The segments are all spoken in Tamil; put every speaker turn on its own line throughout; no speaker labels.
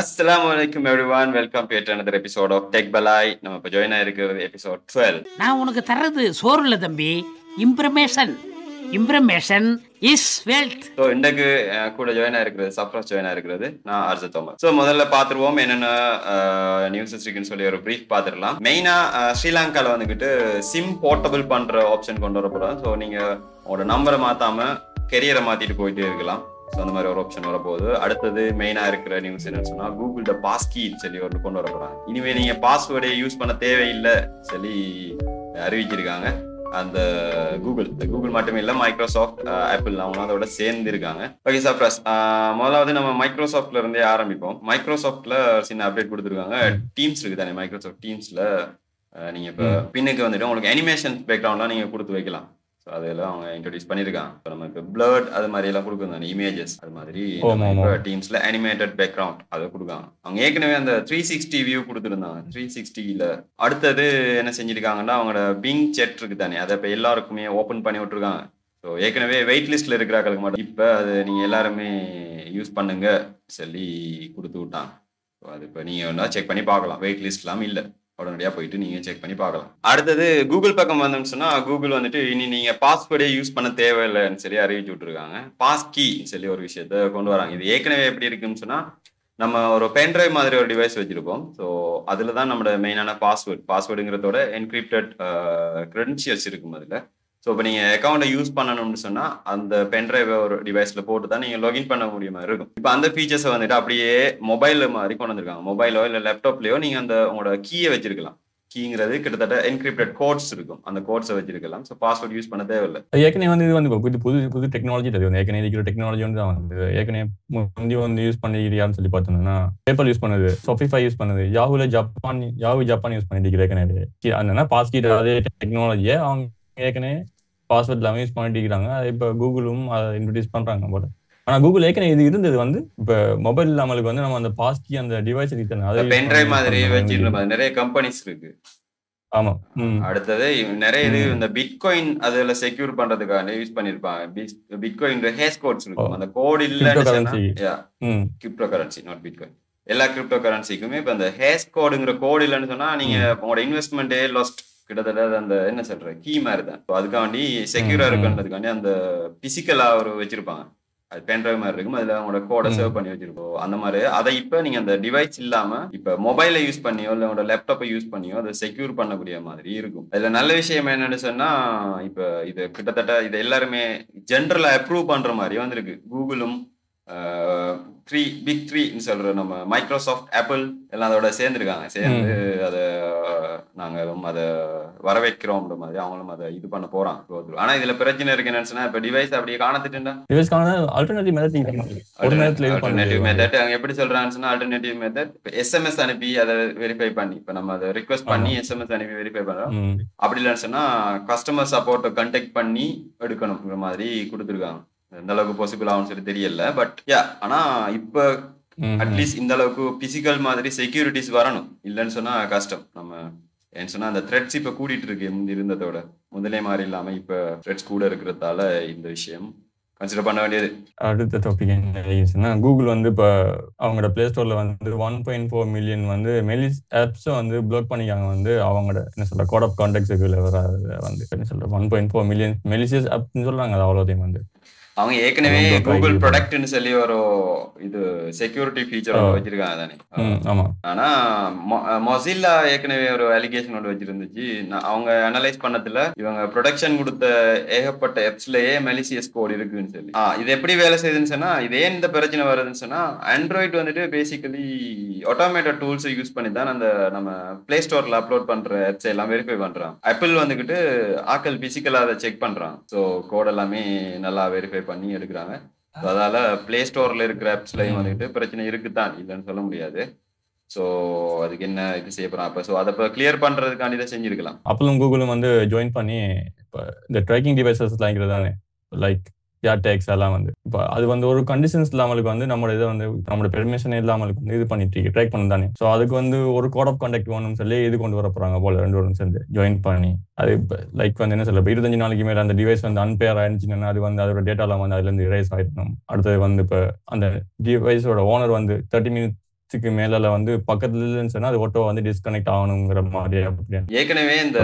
அஸ்ஸலாமு அலைக்கும் everyone welcome to another episode of tech பலாய் நம்ம இப்போ ஜாயின் ஆயிருக்கிறது எபிசோட் டுவெல்
நான் உனக்கு தர்றது சோறு இல்ல தம்பி information information is wealth
so இன்றைக்கு கூட ஜாயின் ஆயிருக்கிறது சப்ரஸ் ஜாயின் ஆயிருக்கிறது நான் அர்ஜத் தோமர் ஸோ முதல்ல பார்த்துருவோம் என்னென்ன நியூஸஸ் இருக்குன்னு சொல்லி ஒரு ப்ரீஃப் பார்த்துடலாம். மெயினாக ஸ்ரீலங்காவில் வந்துக்கிட்டு சிம் போர்ட்டபிள் பண்ணுற ஆப்ஷன் கொண்டு வர போகிறோம் ஸோ நீங்கள் உங்களோட நம்பரை மாற்றாம கெரியரை மாற்றிட்டு போயிட்டே இருக்கலாம். ஸோ அந்த மாதிரி ஒரு ஆப்ஷன் வரப்போகுது. அடுத்தது மெயினாக இருக்கிற நியூஸ் என்னன்னு சொன்னால் கூகுள்ட பாஸ்கீன்னு சொல்லி ஒன்று கொண்டு வர போகிறாங்க இனிமேல் நீங்கள் பாஸ்வேர்டை யூஸ் பண்ண தேவையில்லை சொல்லி அறிவிச்சிருக்காங்க. அந்த கூகுள் கூகுள் மட்டுமே இல்லை மைக்ரோசாஃப்ட் ஆப்பிள் அவங்க அதோட சேர்ந்து இருக்காங்க ஓகே சப்ரஸ் முதலாவது நம்ம மைக்ரோசாஃப்ட்ல இருந்தே ஆரம்பிப்போம். மைக்ரோசாஃப்ட்ல சின்ன அப்டேட் கொடுத்துருக்காங்க. டீம்ஸ் இருக்கு தானே மைக்ரோசாஃப்ட் டீம்ஸ்ல நீங்க இப்போ பின்னுக்கு வந்துட்டு உங்களுக்கு அனிமேஷன் பேக்ரவுண்ட்லாம் நீங்க கொடுத்து வைக்கலாம். அதெல்லாம் அவங்க இன்ட்ரடியூஸ் பண்ணியிருக்காங்க. இப்போ நமக்கு பிளட் அது மாதிரி எல்லாம் கொடுக்குறாங்க இமேஜஸ் அது மாதிரி. டீம்ஸ்ல அனிமேட்டட் பேக்ரவுண்ட் அதை கொடுக்காங்க. அவங்க ஏற்கனவே அந்த த்ரீ சிக்ஸ்டி வியூ கொடுத்துருந்தாங்க. த்ரீ சிக்ஸ்டியில் அடுத்தது என்ன செஞ்சிருக்காங்கன்னா அவங்களோட பிங் செட் இருக்கு தானே அதை இப்போ எல்லாருக்குமே ஓப்பன் பண்ணி விட்டுருக்காங்க. ஸோ ஏற்கனவே வெயிட் லிஸ்ட்ல இருக்கிறாங்களுக்கு மட்டும் இப்போ அது நீங்க எல்லாருமே யூஸ் பண்ணுங்க சொல்லி கொடுத்து விட்டாங்க. ஸோ அது இப்போ நீங்க வேணா செக் பண்ணி பார்க்கலாம். வெயிட் லிஸ்ட்லாம் இல்லை. உடனடியாக போயிட்டு நீங்க செக் பண்ணி பார்க்கலாம். அடுத்தது கூகுள் பக்கம் வந்தோம்னு சொன்னா கூகுள் வந்துட்டு இனி நீங்க பாஸ்வேர்டே யூஸ் பண்ண தேவையில்லைன்னு சொல்லி அறிவிச்சு விட்டுருக்காங்க. பாஸ் சொல்லி ஒரு விஷயத்த கொண்டு வராங்க. இது ஏற்கனவே எப்படி இருக்குன்னு சொன்னா நம்ம ஒரு பென்ட்ரைவ் மாதிரி ஒரு டிவைஸ் வச்சிருப்போம். ஸோ அதில் தான் நம்மளோட மெயினான பாஸ்வேர்ட் பாஸ்வேர்டுங்கிறதோட என்கிரிப்டட் க்ரெடென்ஷியல்ஸ் இருக்கும் அதில். ஸோ இப்போ நீங்கள் அக்கௌண்ட்டை யூஸ் பண்ணணும்னு சொன்னால் அந்த பென்ட்ரைவ் ஒரு டிவைஸில் போட்டு தான் நீங்கள் லாகின் பண்ண முடிய மாதிரி இருக்கும். இப்போ அந்த ஃபீச்சர்ஸை வந்துட்டு அப்படியே மொபைல் மாதிரி கொண்டு வந்திருக்காங்க. மொபைலோ இல்லை லேப்டாப்லையோ நீங்கள் அந்த உங்களோட கீயை வச்சிருக்கலாம். கீங்கிறது கிட்டத்தட்ட என்கிரிப்டட் கோட்ஸ் இருக்கும். அந்த கோட்ஸை வச்சிருக்கலாம். ஸோ பாஸ்வேர்ட் யூஸ் பண்ண தேவையில்லை.
ஏற்கனவே வந்து இது வந்து புது புது புது டெக்னாலஜி அது வந்து ஏற்கனவே இருக்கிற டெக்னாலஜி வந்து தான் வந்து ஏற்கனவே முந்தி வந்து யூஸ் பண்ணிக்கிறியான்னு சொல்லி பார்த்தோம்னா பேப்பர் யூஸ் பண்ணுது சொஃபிஃபை யூஸ் பண்ணுது யாஹூல ஜப்பான் யாஹூ ஜப்பான் யூஸ் பண்ணிட்டு ஏற்கனவே. அந்த பாஸ்கீட் அதே டெக்னாலஜியை அவங்க ஏற்கனவே பாஸ்வேர்ட் எல்லாமே யூஸ் பண்ணிட்டு இருக்கிறாங்க இப்போ கூகுளும் அதை இன்ட்ரடியூஸ் பண்றாங்க போல. ஆனா கூகுள் ஏற்கனவே இது இருந்தது வந்து இப்போ மொபைல் நம்மளுக்கு வந்து நம்ம அந்த பாஸ்கி அந்த டிவைஸ் ரீத்தன் அதை பண்ணி
மாதிரி
use
வச்சிருந்த
பண்ண
மாதிரி நிறைய கம்பெனிஸ் இருக்கு.
ஆமா.
அடுத்தது நிறைய இது. இந்த பிட்காயின் அதுல செக்யூர் பண்றதுக்காக யூஸ் பண்ணிருப்பாங்க. பிட்காயின் ஹேஸ் கோட்ஸ் இருக்கும். அந்த கோட் இல்லைன்னு கிரிப்டோ கரன்சி நாட் பிட்காயின் எல்லா கிரிப்டோ கரன்சிக்குமே இப்போ அந்த ஹேஸ் கோடுங்கிற கோடு இல்லைன்னு சொன்னா நீங்க உங்களோட இன்வெஸ்ட்மெண்ட்டே லாஸ்ட் கிட்டத்தட்ட அந்த என்ன சொல்ற கீ மாதிரி தான் So அதுக்காண்டி செக்யூரா. இருக்குன்றதுக்காண்டி அந்த பிசிக்கலா ஒரு வச்சிருப்பாங்க. அது பென்ட்ரைவ் மாதிரி இருக்கும். அதுல உங்களோட கோடை. சேவ் பண்ணி வச்சிருப்போம் அந்த மாதிரி. அதை இப்ப நீங்க அந்த டிவைஸ் இல்லாம இப்ப மொபைலை யூஸ் பண்ணியோ இல்ல உங்களோட லேப்டாப்பை யூஸ் பண்ணியோ அதை செக்யூர் பண்ணக்கூடிய மாதிரி இருக்கும். அதுல நல்ல விஷயம் என்னன்னு சொன்னா இப்ப இது கிட்டத்தட்ட இது எல்லாருமே ஜென்ரலா அப்ரூவ் பண்ற மாதிரி வந்திருக்கு. கூகுளும் த்ரீ பிக் த்ரீன்னு சொல்ற நம்ம மைக்ரோசாஃப்ட் ஆப்பிள் எல்லாம் அதோட சேர்ந்துருக்காங்க. சேர்ந்து அதை நாங்களும் அதை வரவேற்கிறோம்ன்ற மாதிரி அவங்களும் அதை இது பண்ண போறாங்க. ஆனா இதுல பிரச்சனை இருக்கு என்னன்னு சொன்னா இப்ப டிவைஸ் அப்படியே காணத்துட்டுண்டா?
ஆல்டர்னேட்டிவ் மெத்தட்
ஆல்டர்னேட்டிவ் மெத்தட் அவங்க எப்படி சொல்றாங்கன்னு ஆல்டர்னேட்டிவ் மெத்தட் எஸ்எம்எஸ் அனுப்பி அதை வெரிஃபை பண்ணி இப்ப நம்ம அதை ரிக்வெஸ்ட் பண்ணி எஸ்எம்எஸ் அனுப்பி வெரிஃபை பண்றோம். அப்படி இல்லைன்னு கஸ்டமர் சப்போர்ட்டை கண்டெக்ட் பண்ணி எடுக்கணுங்கிற மாதிரி கொடுத்துருக்காங்க. எந்த அளவுக்கு பாசிபிள் ஆகும்னு சொல்லி தெரியல பட் யா ஆனா இப்ப அட்லீஸ்ட் இந்த அளவுக்கு பிசிக்கல் மாதிரி செக்யூரிட்டிஸ் வரணும். இல்லைன்னு சொன்னா கஷ்டம். நம்ம ஏன்னு சொன்னா அந்த த்ரெட்ஸ் இப்ப கூடிட்டு இருக்கு. இருந்ததோட. முதலே மாதிரி இல்லாம இப்ப த்ரெட்ஸ் கூட இருக்கிறதால இந்த விஷயம் கன்சிடர் பண்ண வேண்டியது.
அடுத்த டாபிக் என்ன கூகுள் வந்து இப்போ அவங்களோட பிளே ஸ்டோர்ல வந்து ஒன் பாயிண்ட் ஃபோர் மில்லியன் வந்து மெலிஸ் ஆப்ஸை வந்து ப்ளாக் பண்ணிக்காங்க வந்து அவங்களோட என்ன சொல்ற கோட் ஆஃப் கான்டாக்ட்ஸுக்குள்ள வர வந்து என்ன சொல்ற one point four million malicious ஆப்னு சொல்றாங்க அது அவ்வளோதையும் வந்து.
அவங்க ஏற்கனவே கூகுள் ப்ரொடக்ட்னு சொல்லி ஒரு இது செக்யூரிட்டி ஃபீச்சர். வச்சிருக்காங்க தானே ஆனா மொசில்லா ஏற்கனவே ஒரு அலிகேஷன் ஒன்று வச்சிருந்துச்சு. அவங்க அனலைஸ் பண்ணதுல இவங்க ப்ரொடக்ஷன் கொடுத்த ஏகப்பட்ட எப்ஸ்லயே மெலிசியஸ் கோட் இருக்குன்னு சொல்லி. இது எப்படி வேலை செய்யுதுன்னு சொன்னா இது ஏன் இந்த பிரச்சனை வருதுன்னு சொன்னா ஆண்ட்ராய்டு வந்துட்டு பேசிக்கலி ஆட்டோமேட்டட் டூல்ஸ் யூஸ் பண்ணி தான் அந்த நம்ம பிளே ஸ்டோர்ல அப்லோட் பண்ற ஆப்ஸ் எல்லாம் வெரிஃபை பண்றான். ஆப்பிள் வந்துகிட்டு ஆக்கள் பிசிக்கலா அதை செக் பண்றான். ஸோ கோட் எல்லாமே நல்லா வெரிஃபை பண்ணி எடுக்கிறாங்க. So அதால பிளே ஸ்டோர்ல இருக்கிற ஆப்ஸ்லயும் வந்துட்டு பிரச்சனை இருக்குதான் இல்லைன்னு சொல்ல முடியாது. ஸோ அதுக்கு என்ன இது செய்ய போறான் அப்ப? ஸோ அதை இப்போ கிளியர் பண்றதுக்காண்டி இதை செஞ்சிருக்கலாம்.
அப்பளும் கூகுளும் வந்து ஜாயின் பண்ணி இப்போ இந்த ட்ராக்கிங் டிவைசஸ்லாம் தானே லைக் ஏர்டேக்ஸ் எல்லாம் வந்து. இப்போ அது வந்து ஒரு கண்டிஷன்ஸ் இல்லாமலுக்கு வந்து நம்மளோட இதை வந்து நம்மளோட பெர்மிஷன் இல்லாமலுக்கு வந்து இது பண்ணிட்டு ட்ரை ட்ராக் பண்ண தானே. ஸோ அதுக்கு வந்து ஒரு கோட் ஆஃப் கண்டக்ட் வேணும்னு சொல்லி இது கொண்டு வர போறாங்க போல ரெண்டு பேரும் சேர்ந்து. ஜாயின் பண்ணி. அது லைக் வந்து என்ன சொல்ல இருபத்தஞ்சு நாளைக்கு மேல அந்த டிவைஸ் வந்து அன்பேர் ஆயிருந்துச்சுன்னா அது வந்து அதோட டேட்டாலாம் வந்து அதுல இருந்து இரேஸ் ஆயிடணும். அடுத்தது வந்து இப்போ அந்த டிவைஸோட ஓனர் வந்து தேர்ட்டி மினிட் மினிட்ஸுக்கு மேல வந்து பக்கத்துல இல்லைன்னு சொன்னா அது ஆட்டோ வந்து டிஸ்கனெக்ட் ஆகணுங்கிற மாதிரி அப்படியா
ஏற்கனவே இந்த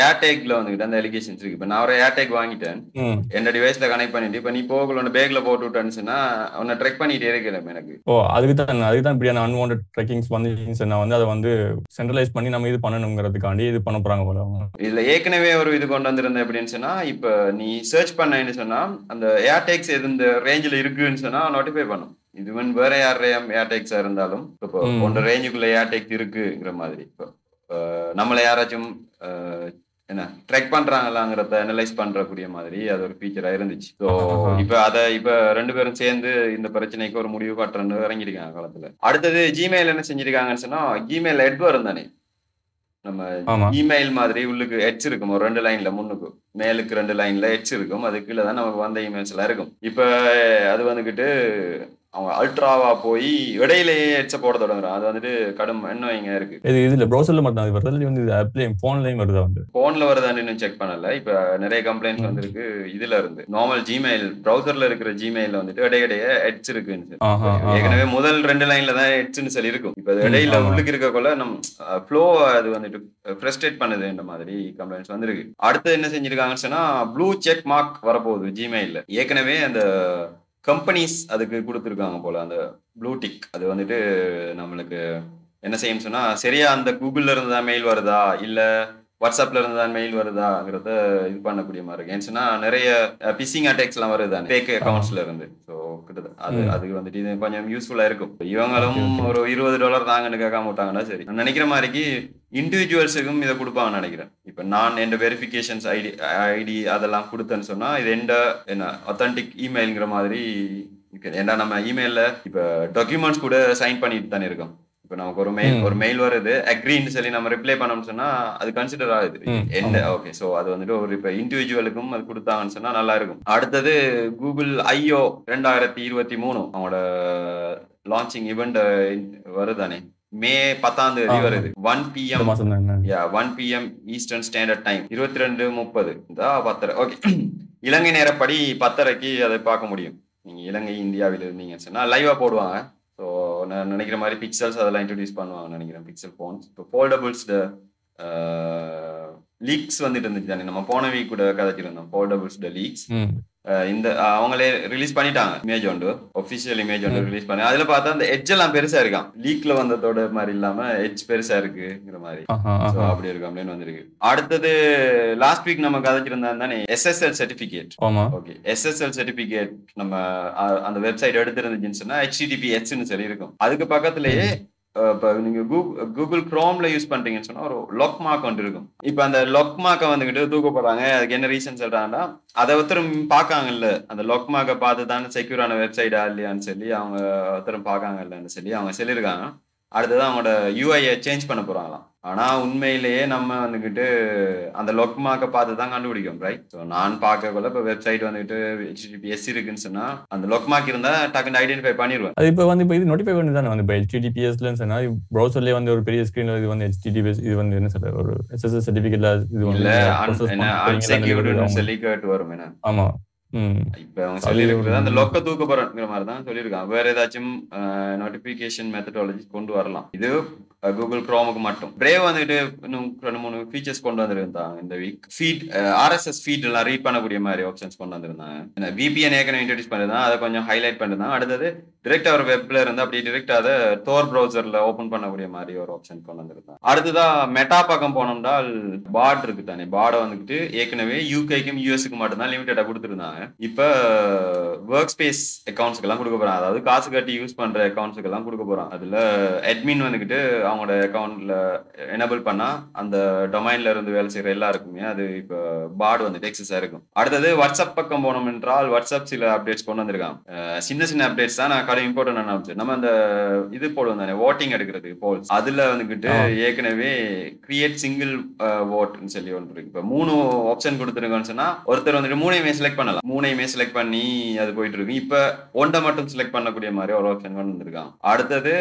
ஏர்டேக்ல வந்துகிட்டு அந்த எலிகேஷன்ஸ் இருக்கு. இப்ப நான் ஒரு ஏர்டேக் வாங்கிட்டேன்.
ம்.
என் டிவைஸ்ல கனெக்ட் பண்ணிட்டு இப்ப நீ போகல பேக்ல போட்டு விட்டேன்னு சொன்னா உன்னை ட்ரெக் பண்ணிட்டே இருக்கிறேன் எனக்கு.
ஓ அதுக்கு தான் அதுக்கு தான் இப்படியான அன்வான்ட் ட்ரெக்கிங்ஸ் வந்து சொன்னா வந்து அதை வந்து சென்ட்ரலைஸ் பண்ணி நம்ம இது பண்ணணுங்கிறதுக்காண்டி இது பண்ண போறாங்க போல
இதுல ஏற்கனவே ஒரு இது கொண்டு வந்திருந்தேன் எப்படின்னு சொன்னா இப்ப நீ சர்ச் பண்ணேன்னு சொன்னா அந்த ஏர்டேக்ஸ் இந்த ரேஞ்சில் இருக்குன்னு சொன்னா நோட்டிஃபை பண்ணும். இதுவன் வேற யார் ஏர்டேக்ஸா இருந்தாலும் இப்போ
ம்.
ஒன்ற ரேஞ்சுக்குள்ள ஏர்டேக்ஸ் இருக்குங்கிற மாதிரி. இப்போ நம்மளை யாராச்சும் என்ன ட்ரெக் பண்றாங்களாங்கிறத அனலைஸ் பண்றக்கூடிய மாதிரி அது ஒரு ஃபீச்சரா இருந்துச்சு. ஸோ. இப்ப அத இப்ப ரெண்டு பேரும் சேர்ந்து இந்த பிரச்சனைக்கு ஒரு முடிவு காட்டுறன்னு இறங்கிருக்காங்க காலத்துல. அடுத்தது ஜிமெயில் என்ன செஞ்சிருக்காங்கன்னு சொன்னா ஜிமெயில் எட் வரும் தானே நம்ம இமெயில் மாதிரி உள்ளுக்கு எட்ஸ் இருக்கும் ஒரு ரெண்டு லைன்ல முன்னுக்கு. மேலுக்கு ரெண்டு லைன்ல எட்ஸ் இருக்கும் அது கீழே தான் நமக்கு வந்த இமெயில்ஸ் எல்லாம் இருக்கும். இப்ப அது வந்துகிட்டு அவங்க அல்ட்ராவா போய் இடையிலேயே எட்ஸை போட தொடங்குறான். அது வந்துட்டு கடும் என்ன இங்க இருக்கு.
இது இதுல ப்ரௌசர்ல மட்டும் வருது. வந்து இது ஆப்லயும் போன்லயும் வருதா வந்து?
போன்ல வருதான்னு செக் பண்ணல. இப்ப நிறைய கம்ப்ளைண்ட்ஸ் வந்திருக்கு. இதுல இருந்து. நார்மல் ஜிமெயில் ப்ரௌசர்ல இருக்கிற ஜிமெயில வந்துட்டு இடையிடைய எட்ஸ் இருக்குன்னு. ஏற்கனவே முதல் ரெண்டு லைன்ல தான் எட்ஸ்னு சொல்லி இருக்கும். இப்ப இடையில. உள்ளுக்கு இருக்கக்குள்ள நம்ம ஃப்ளோ அது வந்துட்டு ஃப்ரஸ்ட்ரேட் பண்ணுதுன்ற மாதிரி கம்ப்ளைண்ட்ஸ் வந்திருக்கு. அடுத்து என்ன செஞ்சிருக்காங்கன்னு சொன்னா ப்ளூ செக் மார்க் வரப்போகுது ஜிமெயில்ல ஏற்கனவே அந்த கம்பெனிஸ் அதுக்கு கொடுத்துருக்காங்க போல அந்த ப்ளூ டிக் அது வந்துட்டு நம்மளுக்கு என்ன செய்யும் சொன்னா சரியா அந்த கூகுள்ல இருந்து தான் மெயில் வருதா? இல்ல வாட்ஸ்அப்ல இருந்து தான் மெயில் வருதாங்கிறத இது பண்ணக்கூடிய மாதிரி இருக்கு. ஏன்னு சொன்னா நிறைய பிசிங் அட்டாக்ஸ் எல்லாம் வருது ஃபேக் அக்கௌண்ட்ஸ்ல இருந்து. ஸோ கிட்டத்தட்ட அது
ம்.
அது வந்துட்டு இது கொஞ்சம் யூஸ்ஃபுல்லா இருக்கும். இவங்களும். ஒரு இருபது டாலர் தாங்கன்னு கேட்காம விட்டாங்கன்னா சரி. நான் நினைக்கிற மாதிரிக்கு இண்டிவிஜுவல்ஸுக்கும் இதை கொடுப்பாங்கன்னு நினைக்கிறேன் இப்போ நான் எந்த வெரிஃபிகேஷன்ஸ் ஐடி ஐடி அதெல்லாம் கொடுத்தேன்னு சொன்னா இது எந்த என்ன அத்தன்டிக் இமெயில்ங்கிற மாதிரி. ஏன்னா நம்ம இமெயில்ல இப்போ டாக்குமெண்ட்ஸ் கூட சைன் பண்ணிட்டு தானே இருக்கோம் இப்போ நமக்கு ஒரு மெயில். ஒரு மெயில் வருது அக்ரின்னு சொல்லி நம்ம ரிப்ளை பண்ணோம்னு சொன்னா அது கன்சிடர் ஆகுது
ஆமா.
ஓகே ஸோ அது வந்துட்டு ஒரு இப்போ இண்டிவிஜுவலுக்கும் அது கொடுத்தாங்கன்னு சொன்னா நல்லா இருக்கும் அடுத்தது கூகுள் ஐஓ ரெண்டாயிரத்தி இருபத்தி மூணு அவங்களோட லான்ச்சிங் இவெண்ட் வருதானே மே பத்தாம் தேதி. வருது. ஒன்
தான்
யா one PM eastern standard time இருபத்தி ரெண்டு முப்பது. பத்தரை. ஓகே இலங்கை நேரப்படி பத்தரைக்கு அதை பார்க்க முடியும். நீங்க இலங்கை இந்தியாவில் இருந்தீங்கன்னு சொன்னா லைவா போடுவாங்க. ஸோ நான் நினைக்கிற மாதிரி பிக்சல்ஸ் அதெல்லாம் இன்ட்ரடியூஸ் பண்ணுவாங்க நினைக்கிறேன் பிக்சல் ஃபோன்ஸ் இப்போ ஃபோல்டபுள்ஸ் லீக்ஸ் வந்துட்டு இருந்துச்சு தானே. நம்ம போன வீக் கூட கதைச்சிருந்தோம் ஃபோல்டபுள்ஸ் லீக்ஸ்
ம்.
அஹ் இந்த அவங்களே ரிலீஸ் பண்ணிட்டாங்க. இமேஜ் ஒன்று ஒஃபிஷியல் இமேஜ் ஒன்று ரிலீஸ் பண்ணி அதுல பார்த்தா அந்த எட்ஜ் எல்லாம் பெருசா இருக்கான் லீக்ல வந்ததோட மாதிரி இல்லாம எட்ஜ் பெருசா இருக்குங்கிற மாதிரி. அப்படி இருக்கு அப்படின்னு வந்திருக்கு. அடுத்தது லாஸ்ட் வீக் நம்ம கதைச்சிருந்தா தானே SSL certificate okay SSL certificate நம்ம அந்த வெப்சைட் எடுத்திருந்துச்சுன்னு சொன்னா ஹெச்டிடிபிஎஸ்ன்னு சொல்லி இருக்கும். அதுக்கு பக்கத்துலயே இப்போ நீங்க கூகுள் குரோம்ல யூஸ் பண்றீங்கன்னு சொன்னா ஒரு லொக் மார்க் வந்துட்டு இருக்கும். இப்ப அந்த லொக் மார்க்கை வந்துகிட்டு தூக்கப்படுறாங்க அதுக்கு என்ன ரீசன் சொல்றாங்கன்னா அதை ஒருத்தரும் பார்க்காங்கல்ல. அந்த லொக் மார்க்கை பார்த்து தானே செக்யூரான வெப்சைட்டா இல்லையான்னு சொல்லி அவங்க ஒருத்தரும் பார்க்காங்க இல்லைன்னு சொல்லி அவங்க சொல்லியிருக்காங்க. அடுத்தது அவங்களோட யூஐயை சேஞ்ச் பண்ண போறாங்களாம். ஆனா உண்மையிலேயே நம்ம வந்துகிட்டு அந்த லொக் மார்க்கை பார்த்து தான் கண்டுபிடிக்கும் ரைட் ஸோ நான் பார்க்கக்குள்ள இப்போ வெப்சைட் வந்துகிட்டு ஹெச்டிபிஎஸ் இருக்குன்னு சொன்னா அந்த லொக் மார்க் இருந்தா டக்குன்னு ஐடென்டிஃபை பண்ணிடுவேன்
அது இப்போ வந்து இப்போ இது நோட்டிஃபை பண்ணி தானே வந்து இப்போ ஹெச்டிடிபிஎஸ்ல சொன்னா ப்ரௌசர்லேயே வந்து ஒரு பெரிய ஸ்க்ரீன்ல இது வந்து ஹெச்டிடிபிஎஸ் இது வந்து என்ன சொல்ற ஒரு எஸ்எஸ்எஸ் சர்டிஃபிகேட்ல இது வந்து
இல்ல இப்ப அவங்க
அது
சொல்லியிருக்கிறது அந்த லொக்க தூக்க போறங்கிற மாதிரி தான் சொல்லியிருக்காங்க. வேற ஏதாச்சும் நோட்டிபிகேஷன் மெத்தடாலஜி கொண்டு வரலாம். இது கூகுள் குரோமுக்கு மட்டும். பிரேவ் வந்துட்டு இன்னும் ரெண்டு மூணு ஃபீச்சர்ஸ் கொண்டு வந்திருந்தாங்க இந்த வீக் ஃபீட் ஆர்எஸ்எஸ் ஃபீட் எல்லாம் ரீட் பண்ணக்கூடிய மாதிரி ஆப்ஷன்ஸ் கொண்டு வந்திருந்தாங்க. விபிஎன் ஏற்கனவே இன்ட்ரடியூஸ் பண்ணிருந்தாங்க அதை கொஞ்சம் ஹைலைட் பண்ணிருந்தாங்க அடுத்தது டிரெக்ட் அவர் வெப்ல இருந்து அப்படி டிரெக்ட் அதை தோர் ப்ரௌசர்ல ஓபன் பண்ணக்கூடிய மாதிரி ஒரு ஆப்ஷன் கொண்டு வந்திருந்தாங்க. அடுத்ததா மெட்டா பக்கம் போனோம்னால் பாட் இருக்கு தானே. பாடை வந்துட்டு ஏற்கனவே யூகேக்கும் யூஎஸ்க்கு மட்டும்தான் லிமிட்டடா கொடுத்துருந்தாங்க. இப்போ ஒர்க் ஸ்பேஸ் அக்கௌண்ட்ஸ்க்கு எல்லாம் கொடுக்க போறாங்க. அதாவது காசு கட்டி யூஸ் பண்ற அக்கௌண்ட்ஸ்க்கு எல்லாம் கொடுக்க போறாங்க. அதுல அட்மின் வந்துகிட்டு அவங்களோட அக்கௌண்ட்ல எனபிள் பண்ணா அந்த டொமைன்ல இருந்து வேலை செய்யற எல்லாருக்குமே அது இப்ப பாட் வந்துட்டு எக்ஸஸா இருக்கும் அடுத்தது வாட்ஸ்அப் பக்கம் போனோம் என்றால் வாட்ஸ்அப் சில அப்டேட்ஸ் கொண்டு வந்திருக்காங்க. சின்ன சின்ன அப்டேட்ஸ் தான் நான் கடை இம்பார்ட்டன் அனௌன்ஸ் நம்ம அந்த இது போடுவோம் தானே ஓட்டிங் எடுக்கிறது போல்ஸ் அதுல வந்துகிட்டு. ஏற்கனவே கிரியேட் சிங்கிள் ஓட்னு சொல்லி ஒன்று இருக்கு. இப்ப மூணு ஆப்ஷன் கொடுத்துருக்கோம்னு சொன்னா ஒருத்தர் வந்துட்டு மூணையுமே செலக்ட் பண்ணலாம். மூணையுமே செலக்ட் பண்ணி அது போயிட்டு இருக்கு. இப்ப ஒன்றை மட்டும் செலக்ட் பண்ணக்கூடிய மாதிரி ஒரு ஆப்ஷன் கொண்டு வந்திருக்காங்க. அடுத்தது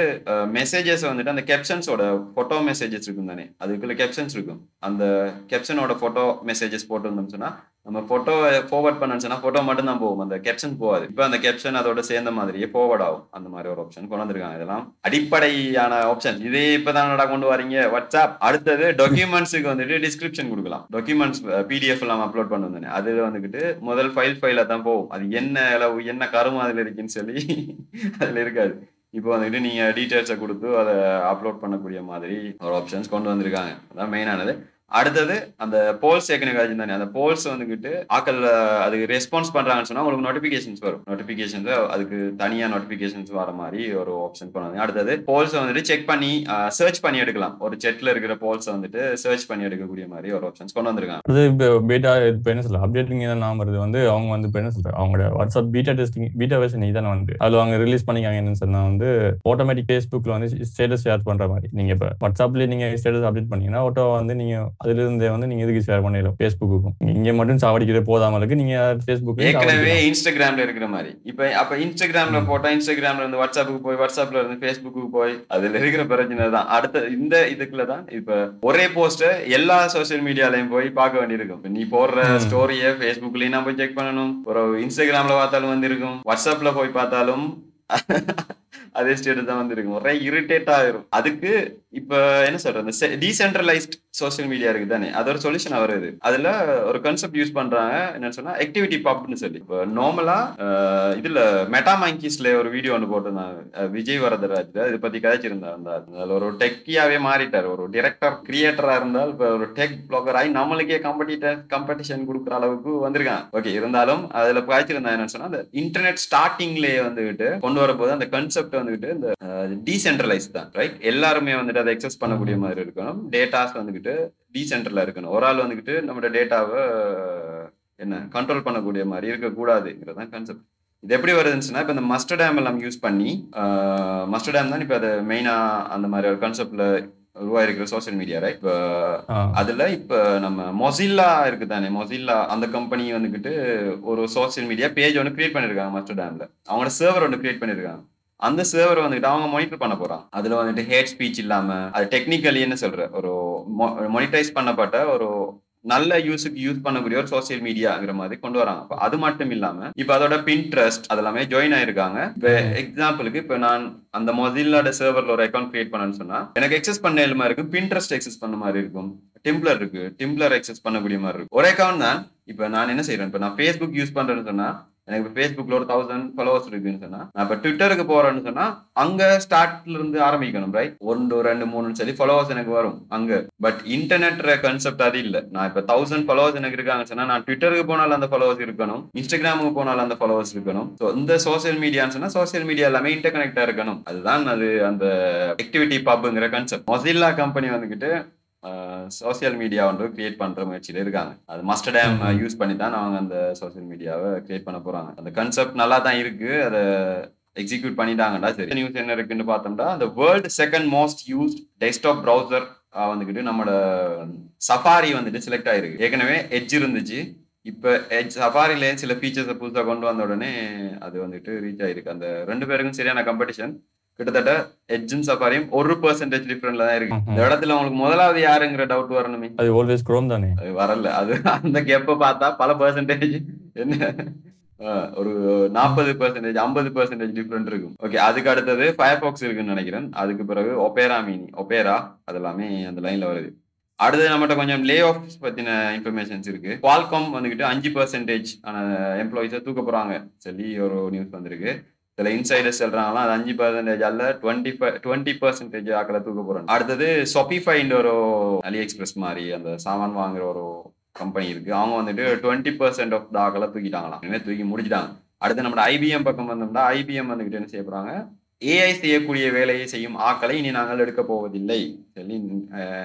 மெசேஜஸ் வந்துட்டு அந்த கேப்ஷன்ஸோட போட்டோ மெசேஜஸ் இருக்கும் தானே? அதுக்குள்ள கேப்ஷன்ஸ் இருக்கும். அந்த கேப்ஷனோட ஃபோட்டோ மெசேஜஸ் போட்டுருந்தோம் சொன்னா நம்ம போட்டோ ஃபார்வர்ட் பண்ணச்சுன்னா ஃபோட்டோ மட்டும் தான் போகும். அந்த கேப்ஷன் போகாது. இப்போ அந்த கேப்ஷன் அதோட சேர்ந்த மாதிரியே ஃபார்வர்ட் ஆகும். அந்த மாதிரி ஒரு ஆப்ஷன் கொண்டு வந்திருக்காங்க. இதெல்லாம் அடிப்படையான ஆப்ஷன் இதே இப்பதான் கொண்டு வரீங்க? வாட்ஸ்அப் அடுத்தது டாக்குமெண்ட்ஸுக்கு வந்துட்டு டிஸ்கிரிப்ஷன் கொடுக்கலாம். டாக்குமெண்ட்ஸ் பிடிஎஃப் எல்லாம் அப்லோட் பண்ண வந்தேன் அது வந்துட்டு முதல் ஃபைல் ஃபைல தான் போகும். அது என்ன அளவு என்ன கரும அதுல இருக்குன்னு சொல்லி அதுல இருக்காது. இப்போ வந்துட்டு நீங்கள் டீட்டெயில்ஸை கொடுத்து அதை அப்லோட் பண்ணக்கூடிய மாதிரி ஒரு ஆப்ஷன்ஸ் கொண்டு வந்திருக்காங்க. அதான் மெயினானது அடுத்தது அந்த போல்ஸ் ஏற்கனவே காலேஜ் தானே அந்த போல்ஸ் வந்துகிட்டு ஆக்கள் அதுக்கு ரெஸ்பான்ஸ் பண்றாங்கன்னு சொன்னா உங்களுக்கு நோட்டிபிகேஷன்ஸ் வரும். நோட்டிபிகேஷன்ஸ் அதுக்கு தனியா நோட்டிபிகேஷன்ஸ் வர மாதிரி ஒரு ஆப்ஷன் பண்ணுவாங்க அடுத்தது போல்ஸ் வந்துட்டு செக் பண்ணி சர்ச் பண்ணி எடுக்கலாம். ஒரு செட்ல இருக்கிற போல்ஸ் வந்துட்டு சர்ச் பண்ணி எடுக்கக்கூடிய மாதிரி ஒரு ஆப்ஷன்ஸ் கொண்டு வந்திருக்காங்க.
அது இப்போ பீட்டா இப்போ என்ன சொல்ல அப்டேட்டிங் தான் வருது. வந்து அவங்க வந்து இப்போ என்ன சொல்ற அவங்களோட WhatsApp beta testing beta version தானே வந்து. அதில் அவங்க ரிலீஸ் பண்ணிக்காங்க என்னன்னு சொன்னா வந்து ஆட்டோமேட்டிக் ஃபேஸ்புக்கில் வந்து ஸ்டேட்டஸ் ஷேர் பண்ற மாதிரி. நீங்க இப்போ வாட்ஸ்அப்ல நீங்க ஸ்டேட்டஸ் அப்டேட் பண்ணீங்கன்னா ஆட்டோ வந்து நீங்க அதுல இருந்தே வந்து நீங்க இதுக்கு ஷேர் பண்ணிடலாம் ஃபேஸ்புக்கும் இங்க மட்டும் சாவடிக்கிற போதாமலுக்கு நீங்க ஃபேஸ்புக்
ஏற்கனவே இன்ஸ்டாகிராம்ல இருக்கிற மாதிரி. இப்ப அப்ப இன்ஸ்டாகிராம்ல போட்டா இன்ஸ்டாகிராம்ல இருந்து வாட்ஸ்அப்புக்கு போய் வாட்ஸ்அப்ல இருந்து ஃபேஸ்புக்கு போய் அதுல இருக்கிற பிரச்சனை தான் அடுத்த இந்த இதுக்குள்ள தான் இப்ப ஒரே போஸ்ட் எல்லா சோசியல் மீடியாலயும் போய் பார்க்க வேண்டியிருக்கும். நீ போடுற. ஸ்டோரிய ஃபேஸ்புக்லயும் நான் போய் செக் பண்ணணும். ஒரு இன்ஸ்டாகிராம்ல பார்த்தாலும் வந்திருக்கும். வாட்ஸ்அப்ல போய் பார்த்தாலும் அதே ஸ்டேட் தான் வந்திருக்கும். ஒரே இரிட்டேட் ஆயிரும். அதுக்கு இப்ப என்ன சொல்றது? டீசென்ட்ரலைஸ்ட் சோசியல் மீடியா இருக்கு தானே? அது ஒரு சொல்யூஷன் வருது அதுல ஒரு கான்செப்ட் யூஸ் பண்றாங்க. என்னன்னு சொன்னா ஆக்டிவிட்டி பப்னு சொல்லி. இப்போ நார்மலா இதுல மெட்டா மங்கிஸ்ல ஒரு வீடியோ ஒன்று போட்டிருந்தாங்க. விஜய் வரதராஜ். இதை பத்தி கதைச்சிருந்தார் அந்த அதுல ஒரு டெக்கியாவே மாறிட்டார். ஒரு டிரெக்டர் கிரியேட்டரா இருந்தால் இப்ப ஒரு டெக் பிளாகர் ஆகி நம்மளுக்கே காம்படிட்டர் காம்படிஷன் கொடுக்குற அளவுக்கு வந்திருக்கான். ஓகே இருந்தாலும் அதுல காய்ச்சிருந்தா என்னன்னு சொன்னா அந்த இன்டர்நெட் ஸ்டார்டிங்லயே வந்துகிட்டு கொண்டு வரப்போது அந்த கன்செப்ட் வந்துகிட்டு இந்த டீசென்ட்ரலைஸ் தான். ரைட் எல்லாருமே வந்துட்டு அதை எக்ஸஸ் பண்ணக்கூடிய மாதிரி இருக்கணும். டேட்டாஸ் வந்துகிட்டு டீசென்ட்ரலா இருக்கணும். ஒரு ஆள் வந்துகிட்டு நம்மளோட டேட்டாவை என்ன கண்ட்ரோல் பண்ணக்கூடிய மாதிரி இருக்கக்கூடாதுங்கிறது தான் கான்செப்ட் இது எப்படி வருதுன்னு இப்போ இந்த மஸ்டர் டேம் எல்லாம் யூஸ் பண்ணி மஸ்டர் டேம் தான் இப்போ அது மெயினா அந்த மாதிரி ஒரு கான்செப்ட்ல உருவாயிருக்கிற சோசியல் மீடியா ரைட் இப்போ அதுல இப்ப நம்ம மொசில்லா இருக்கு தானே மொசில்லா அந்த கம்பெனி வந்துகிட்டு ஒரு சோசியல் மீடியா பேஜ் ஒன்று கிரியேட் பண்ணிருக்காங்க மஸ்டர் டேம்ல அவங்களோட சர்வர் ஒன்று கிரியேட் பண்ணிருக்காங்க. அந்த சர்வர் வந்துட்டு அவங்க மானிட்டர் பண்ண போறாங்க அதுல வந்துட்டு ஹேட் ஸ்பீச் இல்லாம அது டெக்னிக்கலி என்ன சொல்ற ஒரு மானிட்டைஸ் பண்ணப்பட்ட ஒரு நல்ல யூஸுக்கு யூஸ் பண்ணக்கூடிய ஒரு சோசியல் மீடியாங்கிற மாதிரி கொண்டு வராங்க. அப்ப அது மட்டும் இல்லாம இப்ப அதோட பின்ட்ரஸ்ட் அதெல்லாமே ஜாயின் ஆயிருக்காங்க. இப்ப எக்ஸாம்பிளுக்கு இப்ப நான் அந்த மொசில்லாட சர்வர்ல ஒரு அக்கௌண்ட் கிரியேட் பண்ணேன்னு சொன்னா எனக்கு எக்ஸஸ் பண்ண எழுமா இருக்கும் பின்ட்ரஸ்ட் எக்ஸஸ் பண்ண மாதிரி இருக்கும். டிம்ப்ளர் இருக்கு டிம்ப்ளர் எக்ஸஸ் பண்ணக்கூடிய மாதிரி இருக்கும். ஒரு அக்கௌண்ட் தான் இப்ப நான் என்ன செய்யறேன் இப்ப நான் ஃபேஸ்புக் யூஸ் பண்றேன்னு சொன்னா எனக்கு இப்போ ஃபேஸ்புக்ல ஒரு தௌசண்ட் ஃபாலோவர்ஸ் இருக்குன்னு சொன்னா நான் இப்போ ட்விட்டருக்கு போறேன்னு சொன்னா அங்க ஸ்டார்ட்ல இருந்து ஆரம்பிக்கணும் ரைட் ஒன்று ரெண்டு மூணுன்னு சொல்லி ஃபாலோவர்ஸ் எனக்கு வரும் அங்க. பட் இன்டர்நெட் கன்செப்ட் அது இல்ல. நான் இப்போ தௌசண்ட் ஃபாலோவர்ஸ் எனக்கு இருக்காங்கன்னு சொன்னா நான் ட்விட்டருக்கு போனாலும் அந்த ஃபாலோவர்ஸ் இருக்கணும் இன்ஸ்டாகிராமுக்கு போனாலும் அந்த ஃபாலோவர்ஸ் இருக்கணும். ஸோ இந்த சோசியல் மீடியான்னு சொன்னா சோசியல் மீடியா எல்லாமே இன்டர் கனெக்டா இருக்கணும். அதுதான் அது அந்த ஆக்டிவிட்டி பப்ங்கிற கான்செப்ட் மொசில்லா கம்பெனி வந்துகிட்டு சோசியல் மீடியா வந்து கிரியேட் பண்ற முயற்சியில இருக்காங்க. அது மஸ்டர் டேம் யூஸ் பண்ணி தான் அவங்க அந்த சோசியல் மீடியாவை கிரியேட் பண்ண போறாங்க. அந்த கான்செப்ட் நல்லா தான் இருக்கு. அதை எக்ஸிக்யூட் பண்ணிட்டாங்கடா. சரி நியூஸ் என்ன இருக்குன்னு பார்த்தோம்னா அந்த world second most used desktop browser வந்துக்கிட்டு நம்மளோட சஃபாரி வந்துட்டு செலக்ட் ஆயிருக்கு. ஏற்கனவே எட்ஜ் இருந்துச்சு. இப்போ எட்ஜ் சஃபாரில சில ஃபீச்சர்ஸை புதுசாக கொண்டு வந்த உடனே அது வந்துட்டு ரீச் ஆயிருக்கு. அந்த ரெண்டு பேருக்கும் சரியான காம்படிஷன் கிட்டத்தட்ட எட்ஜும் சஃபாரியும் ஒரு பெர்சன்டேஜ் டிஃபரெண்ட்ல தான் இருக்கு. இந்த இடத்துல உங்களுக்கு முதலாவது யாருங்கிற டவுட் வரணுமே.
அது ஆல்வேஸ் குரோம் தானே?
அது வரல. அது அந்த கேப்ப பார்த்தா பல பெர்சன்டேஜ் என்ன? ஒரு நாற்பது பெர்சன்டேஜ் ஐம்பது பெர்சன்டேஜ் டிஃப்ரெண்ட் இருக்கும். ஓகே அதுக்கு அடுத்தது ஃபயர் பாக்ஸ் இருக்குன்னு நினைக்கிறேன். அதுக்கு பிறகு ஒபேரா மீனி ஒபேரா அது எல்லாமே அந்த லைன்ல வருது. அடுத்து நம்மகிட்ட கொஞ்சம் லே ஆஃப் பத்தின இன்ஃபர்மேஷன்ஸ் இருக்கு. குவால்காம் வந்துகிட்டு அஞ்சு பர்சன்டேஜ் ஆன எம்ப்ளாயிஸை தூக்க போறாங்க. சொல்லி ஒரு நியூஸ் வந்திருக்கு. சில இன்சைடர்ஸ் சொல்றாங்களா அது அஞ்சு பர்சன்டேஜ் அல்ல டுவெண்ட்டி டுவெண்ட்டி பர்சன்டேஜ் ஆக்களை தூக்க போகிறாங்க அடுத்தது சொபிஃபைண்ட் ஒரு அலி எக்ஸ்பிரஸ் மாதிரி அந்த சாமான் வாங்குற ஒரு கம்பெனி இருக்கு. அவங்க வந்துட்டு டுவெண்ட்டி பர்சன்ட் ஆஃப் டாக்களை தூக்கிட்டாங்களாம். இனிமேல் தூக்கி முடிச்சிட்டாங்க. அடுத்து நம்ம ஐபிஎம் பக்கம் வந்தோம்னா ஐபிஎம் வந்துகிட்டு என்ன செய்ய போறாங்க? ஏஐ செய்யக்கூடிய வேலையை செய்யும் ஆக்களை இனி நாங்கள் எடுக்க போவதில்லை சொல்லி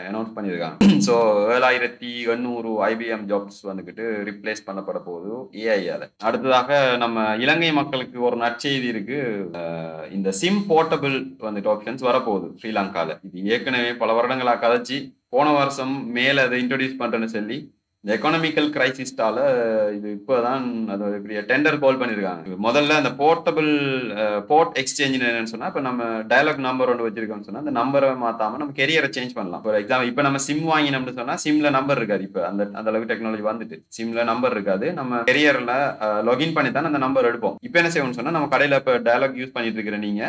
அனௌன்ஸ் பண்ணியிருக்காங்க. ஸோ ஏழாயிரத்தி எண்ணூறு ஐபிஎம் ஜாப்ஸ் வந்துக்கிட்டு ரிப்ளேஸ் பண்ணப்பட போகுது ஏஐயால அடுத்ததாக நம்ம இலங்கை மக்களுக்கு ஒரு நற்செய்தி இருக்கு. இந்த சிம் போர்ட்டபிள் வந்துட்டு ஆப்ஷன்ஸ் வரப்போகுது ஸ்ரீலங்கால. இது ஏற்கனவே பல வருடங்களாக கதைச்சி போன வருஷம் மேலே அதை இன்ட்ரடியூஸ் பண்ணுறேன்னு சொல்லி இந்த எக்கனாமிக்கல் கிரைசிஸ்டால இது இப்போதான் அது இப்படி பெரிய டெண்டர் கால் பண்ணியிருக்காங்க முதல்ல அந்த போர்ட்டபிள் போர்ட் எக்ஸ்சேஞ்ச் என்னன்னு சொன்னா இப்போ நம்ம டயலாக் நம்பர் ஒன்று வச்சிருக்கோம்னு சொன்னா அந்த நம்பரை மாத்தாம நம்ம கெரியரை சேஞ்ச் பண்ணலாம். ஃபார் எக்ஸாம்பிள் இப்போ நம்ம சிம் வாங்கினோம்னு சொன்னா சிம்ல நம்பர் இருக்காது இப்போ. அந்த அந்த அளவுக்கு டெக்னாலஜி வந்துட்டு. சிம்ல நம்பர் இருக்காது. நம்ம கெரியர்ல லாகின் பண்ணி தான் அந்த நம்பர் எடுப்போம். இப்போ என்ன செய்வோம்னு சொன்னா நம்ம கடையில இப்போ டயலாக் யூஸ் பண்ணிட்டு இருக்கிற நீங்க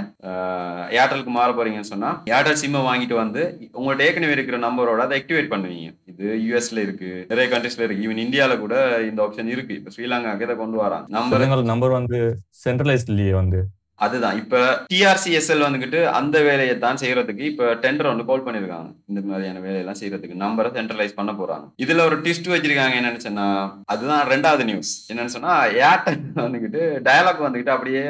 ஏர்டெலுக்கு மாற போறீங்கன்னு சொன்னா ஏர்டெல் சிம்மை வாங்கிட்டு வந்து உங்கள்ட்ட ஏற்கனவே இருக்கிற நம்பரோட அதை ஆக்டிவேட் பண்ணுவீங்க. இது யூஎஸ்ல இருக்கு. நிறைய கண்ட்ரீஸ்ல இருக்கு. ஈவன் இந்தியால கூட இந்த ஆப்ஷன் இருக்கு. இப்போ ஸ்ரீலங்காக்கு இதை கொண்டு வராங்க. நம்பர்
நம்பர் வந்து சென்ட்ரலைஸ்ட் இல்லையே வந்து.
அதுதான். இப்ப டிஆர்சிஎஸ்எல் வந்துகிட்டு அந்த வேலையை தான் செய்யறதுக்கு இப்ப டெண்டர் ஒன்று கால் பண்ணிருக்காங்க இந்த மாதிரியான வேலையெல்லாம் செய்யறதுக்கு. நம்பரை சென்ட்ரலைஸ் பண்ண போறாங்க. இதுல ஒரு ட்விஸ்ட் வச்சிருக்காங்க. என்னன்னு சொன்னா அதுதான் ரெண்டாவது நியூஸ் என்னன்னு சொன்னா ஏர்டெல் வந்துகிட்டு டயலாக் வந்துகிட்டு அப்படியே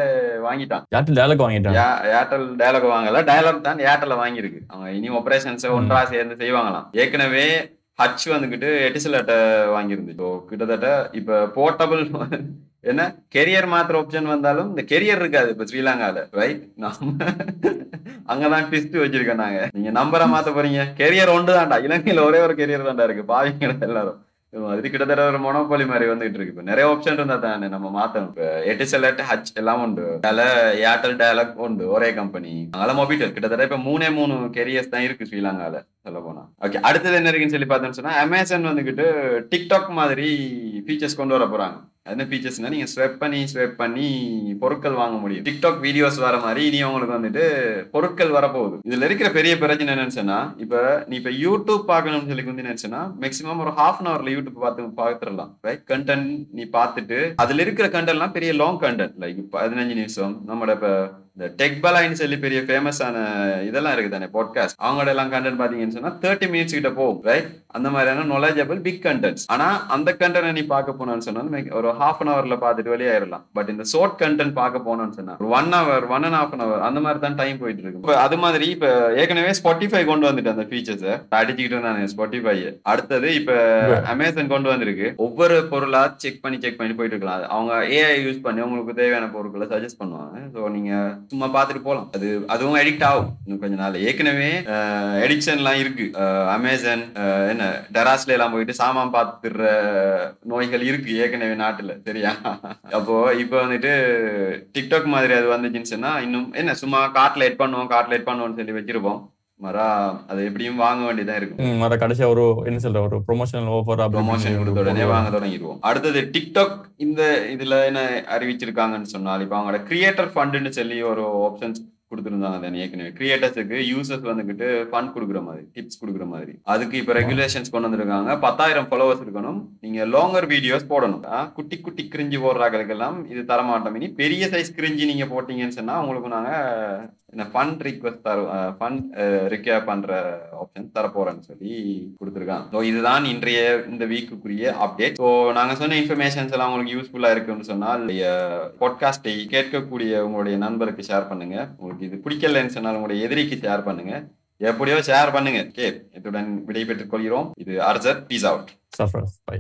வாங்கிட்டான்
யார்ட்டு டேலக் வாங்கிட்டாங்க.
ஏ- ஏர்டெல் டயலாக் வாங்கல. டயலாக் தான் ஏர்டெல்ல வாங்கியிருக்கு. அவங்க இனி ஆபரேஷன்ஸ் ஒன்றா சேர்ந்து செய்வாங்களாம். ஏற்கனவே ஹச் வந்துகிட்டு எட்டிசலட்ட வாங்கியிருந்து. ஸோ கிட்டத்தட்ட இப்ப போர்ட்டபிள் என்ன? கெரியர் மாத்திர ஆப்ஷன் வந்தாலும் இந்த கெரியர் இருக்காது இப்ப ஸ்ரீலங்கால ரைட் நம்ம அங்கதான் ட்விஸ்ட் வச்சிருக்கோம் நாங்க. நீங்க நம்பரை மாத்த போறீங்க. கெரியர் ஒன்று தான்டா இலங்கையில ஒரே ஒரு கெரியர் தான்டா இருக்கு. பாவீங்க எல்லாரும். அது கிட்டத்தட்ட ஒரு மொனோபாலி மாதிரி வந்துட்டு இருக்கு. இப்போ நிறைய ஆப்ஷன் இருந்தா தானே நம்ம மாத்தணும். இப்போ எட்டிசெலட் ஹச் எல்லாம் உண்டு. அதுல ஏர்டெல் டயலாக் உண்டு. ஒரே கம்பெனி அதெல்லாம் மொபிட்டல் கிட்டத்தட்ட இப்போ மூணே மூணு கெரியர்ஸ் தான் இருக்கு ஸ்ரீலங்காவில் சொல்ல போனா ஓகே அடுத்தது என்ன இருக்குன்னு சொல்லி பார்த்தோன்னு சொன்னா அமேசான் வந்துகிட்டு டிக்டாக் மாதிரி ஃபீச்சர்ஸ் கொண்டு வர போறாங்க. என்ன ஃபீச்சர்ஸ்னா நீங்க ஸ்வெப் பண்ணி ஸ்வெப் பண்ணி பொருட்கள் வாங்க முடியும். டிக்டாக் வீடியோஸ் வர மாதிரி இனி உங்களுக்கு வந்துட்டு பொருட்கள் வரப்போகுது. இதுல இருக்கிற பெரிய பிரச்சனை என்னன்னு சொன்னா இப்ப நீ இப்ப யூடியூப் பார்க்கணும்னு சொல்லி வந்து நினைச்சுன்னா மேக்ஸிமம் ஒரு ஹாஃப் அன் ஹவர்ல யூடியூப் பார்த்து பார்த்துடலாம். ரைட் கண்டென்ட் நீ பார்த்துட்டு அதுல இருக்கிற கண்டென்ட்லாம் பெரிய லாங் கண்டென்ட் லைக் பதினஞ்சு நிமிஷம் நம்மளோட இப்போ இந்த டெக் பலாயின்னு சொல்லி பெரிய ஃபேமஸான இதெல்லாம் இருக்கு தானே பாட்காஸ்ட் அவங்களோட எல்லாம் கண்டென்ட் பாத்தீங்கன்னு சொன்னா தேர்ட்டி மினிட்ஸ் கிட்ட போகும் ரைட் அந்த மாதிரியான knowledgeable பிக் கண்டென்ட்ஸ் ஆனா அந்த கண்டென்ட் நீ பார்க்க போனோம்னு சொன்னா make- ஒரு ஹாஃப் அன் ஹவர்ல பார்த்துட்டு வெளியாயிரலாம் பட் இந்த ஷார்ட் கண்டென்ட் பார்க்க போனோம்னு சொன்னா ஒரு one hour one and half an hour அந்த மாதிரி தான் டைம் போயிட்டு இருக்கு. இப்ப அது மாதிரி இப்ப ஏற்கனவே ஸ்பாட்டிஃபை கொண்டு வந்துட்டு அந்த ஃபீச்சர்ஸ் அடிச்சுக்கிட்டு இருந்தாங்க ஸ்பாட்டிஃபை அடுத்தது இப்ப அமேசான் கொண்டு வந்திருக்கு. ஒவ்வொரு பொருளா செக் பண்ணி செக் பண்ணி போயிட்டு இருக்கலாம். அவங்க ஏஐ யூஸ் பண்ணி உங்களுக்கு தேவையான பொருட்களை சஜஸ்ட் பண்ணுவாங்க. ஸோ நீங்க சும்மா பார்த்துட்டு போகலாம் அது அதுவும் எடிக்ட் ஆகும். இன்னும் கொஞ்ச நாள் ஏற்கனவே எடிக்ஷன்லாம் இருக்கு. அமேசான் என்ன டெராஸ்ல எல்லாம் போயிட்டு சாமான் பார்த்துடுற நோய்கள் இருக்கு ஏற்கனவே நாட்டுல. சரியா? அப்போ இப்போ வந்துட்டு டிக்டாக் மாதிரி அது வந்துச்சுன்னு சொன்னா இன்னும் என்ன சும்மா கார்ட்ல எட் பண்ணுவோம் கார்ட்ல எட் பண்ணுவோம்னு சொல்லி வச்சிருப்போம். மரா அது எப்படியும் வாங்க வேண்டியதான் இருக்கு
ம், மற்ற கடைசியா ஒரு என்ன சொல்ற ஒரு ப்ரொமோஷனல் ஆஃபர்
ப்ரொமோஷன் கொடுத்த உடனே வாங்க தொடங்கிடுவோம். அடுத்தது டிக்டாக் இந்த இதுல என்ன அறிவிச்சிருக்காங்கன்னு சொன்னால் இப்போ அவங்களோட கிரியேட்டர் ஃபண்டுன்னு சொல்லி ஒரு ஆப்ஷன்ஸ் கொடுத்துருந்தாங்க தானே ஏற்கனவே கிரியேட்டர்ஸுக்கு யூசர்ஸ் வந்துகிட்டு ஃபண்ட் கொடுக்குற மாதிரி டிப்ஸ் கொடுக்குற மாதிரி. அதுக்கு இப்போ ரெகுலேஷன்ஸ் கொண்டு வந்திருக்காங்க. பத்தாயிரம் ஃபாலோவர்ஸ் இருக்கணும். நீங்க லாங்கர் வீடியோஸ் போடணும். குட்டி குட்டி கிரிஞ்சி போடுறாங்களுக்கெல்லாம் இது தரமாட்டோம். இனி பெரிய சைஸ் கிரிஞ்சி நீங்க போட்டீங்கன்னு சொன்னா உங்களுக்கு நாங்க என்ன ஃபண்ட் ரிக்வஸ்ட் தரும் ஃபண்ட் ரிக்வயர் பண்ற ஆப்ஷன் தரப்போறேன்னு சொல்லி கொடுத்துருக்காங்க. ஸோ இதுதான் இன்றைய இந்த வீக்குக்குரிய அப்டேட் ஸோ நாங்க சொன்ன இன்ஃபர்மேஷன்ஸ் எல்லாம் உங்களுக்கு யூஸ்ஃபுல்லா இருக்குன்னு சொன்னால் பாட்காஸ்டை கேட்கக்கூடிய உங்களுடைய நண்பருக்கு ஷேர் பண்ணுங்க. உங்களுக்கு இது பிடிக்கலன்னு சொன்னால் உங்களுடைய எதிரிக்கு ஷேர் பண்ணுங்க. எப்படியோ ஷேர் பண்ணுங்க. கே இத்துடன் விடைபெற்றுக் கொள்கிறோம். இது அர்ஜர் பீஸ் அவுட்
பை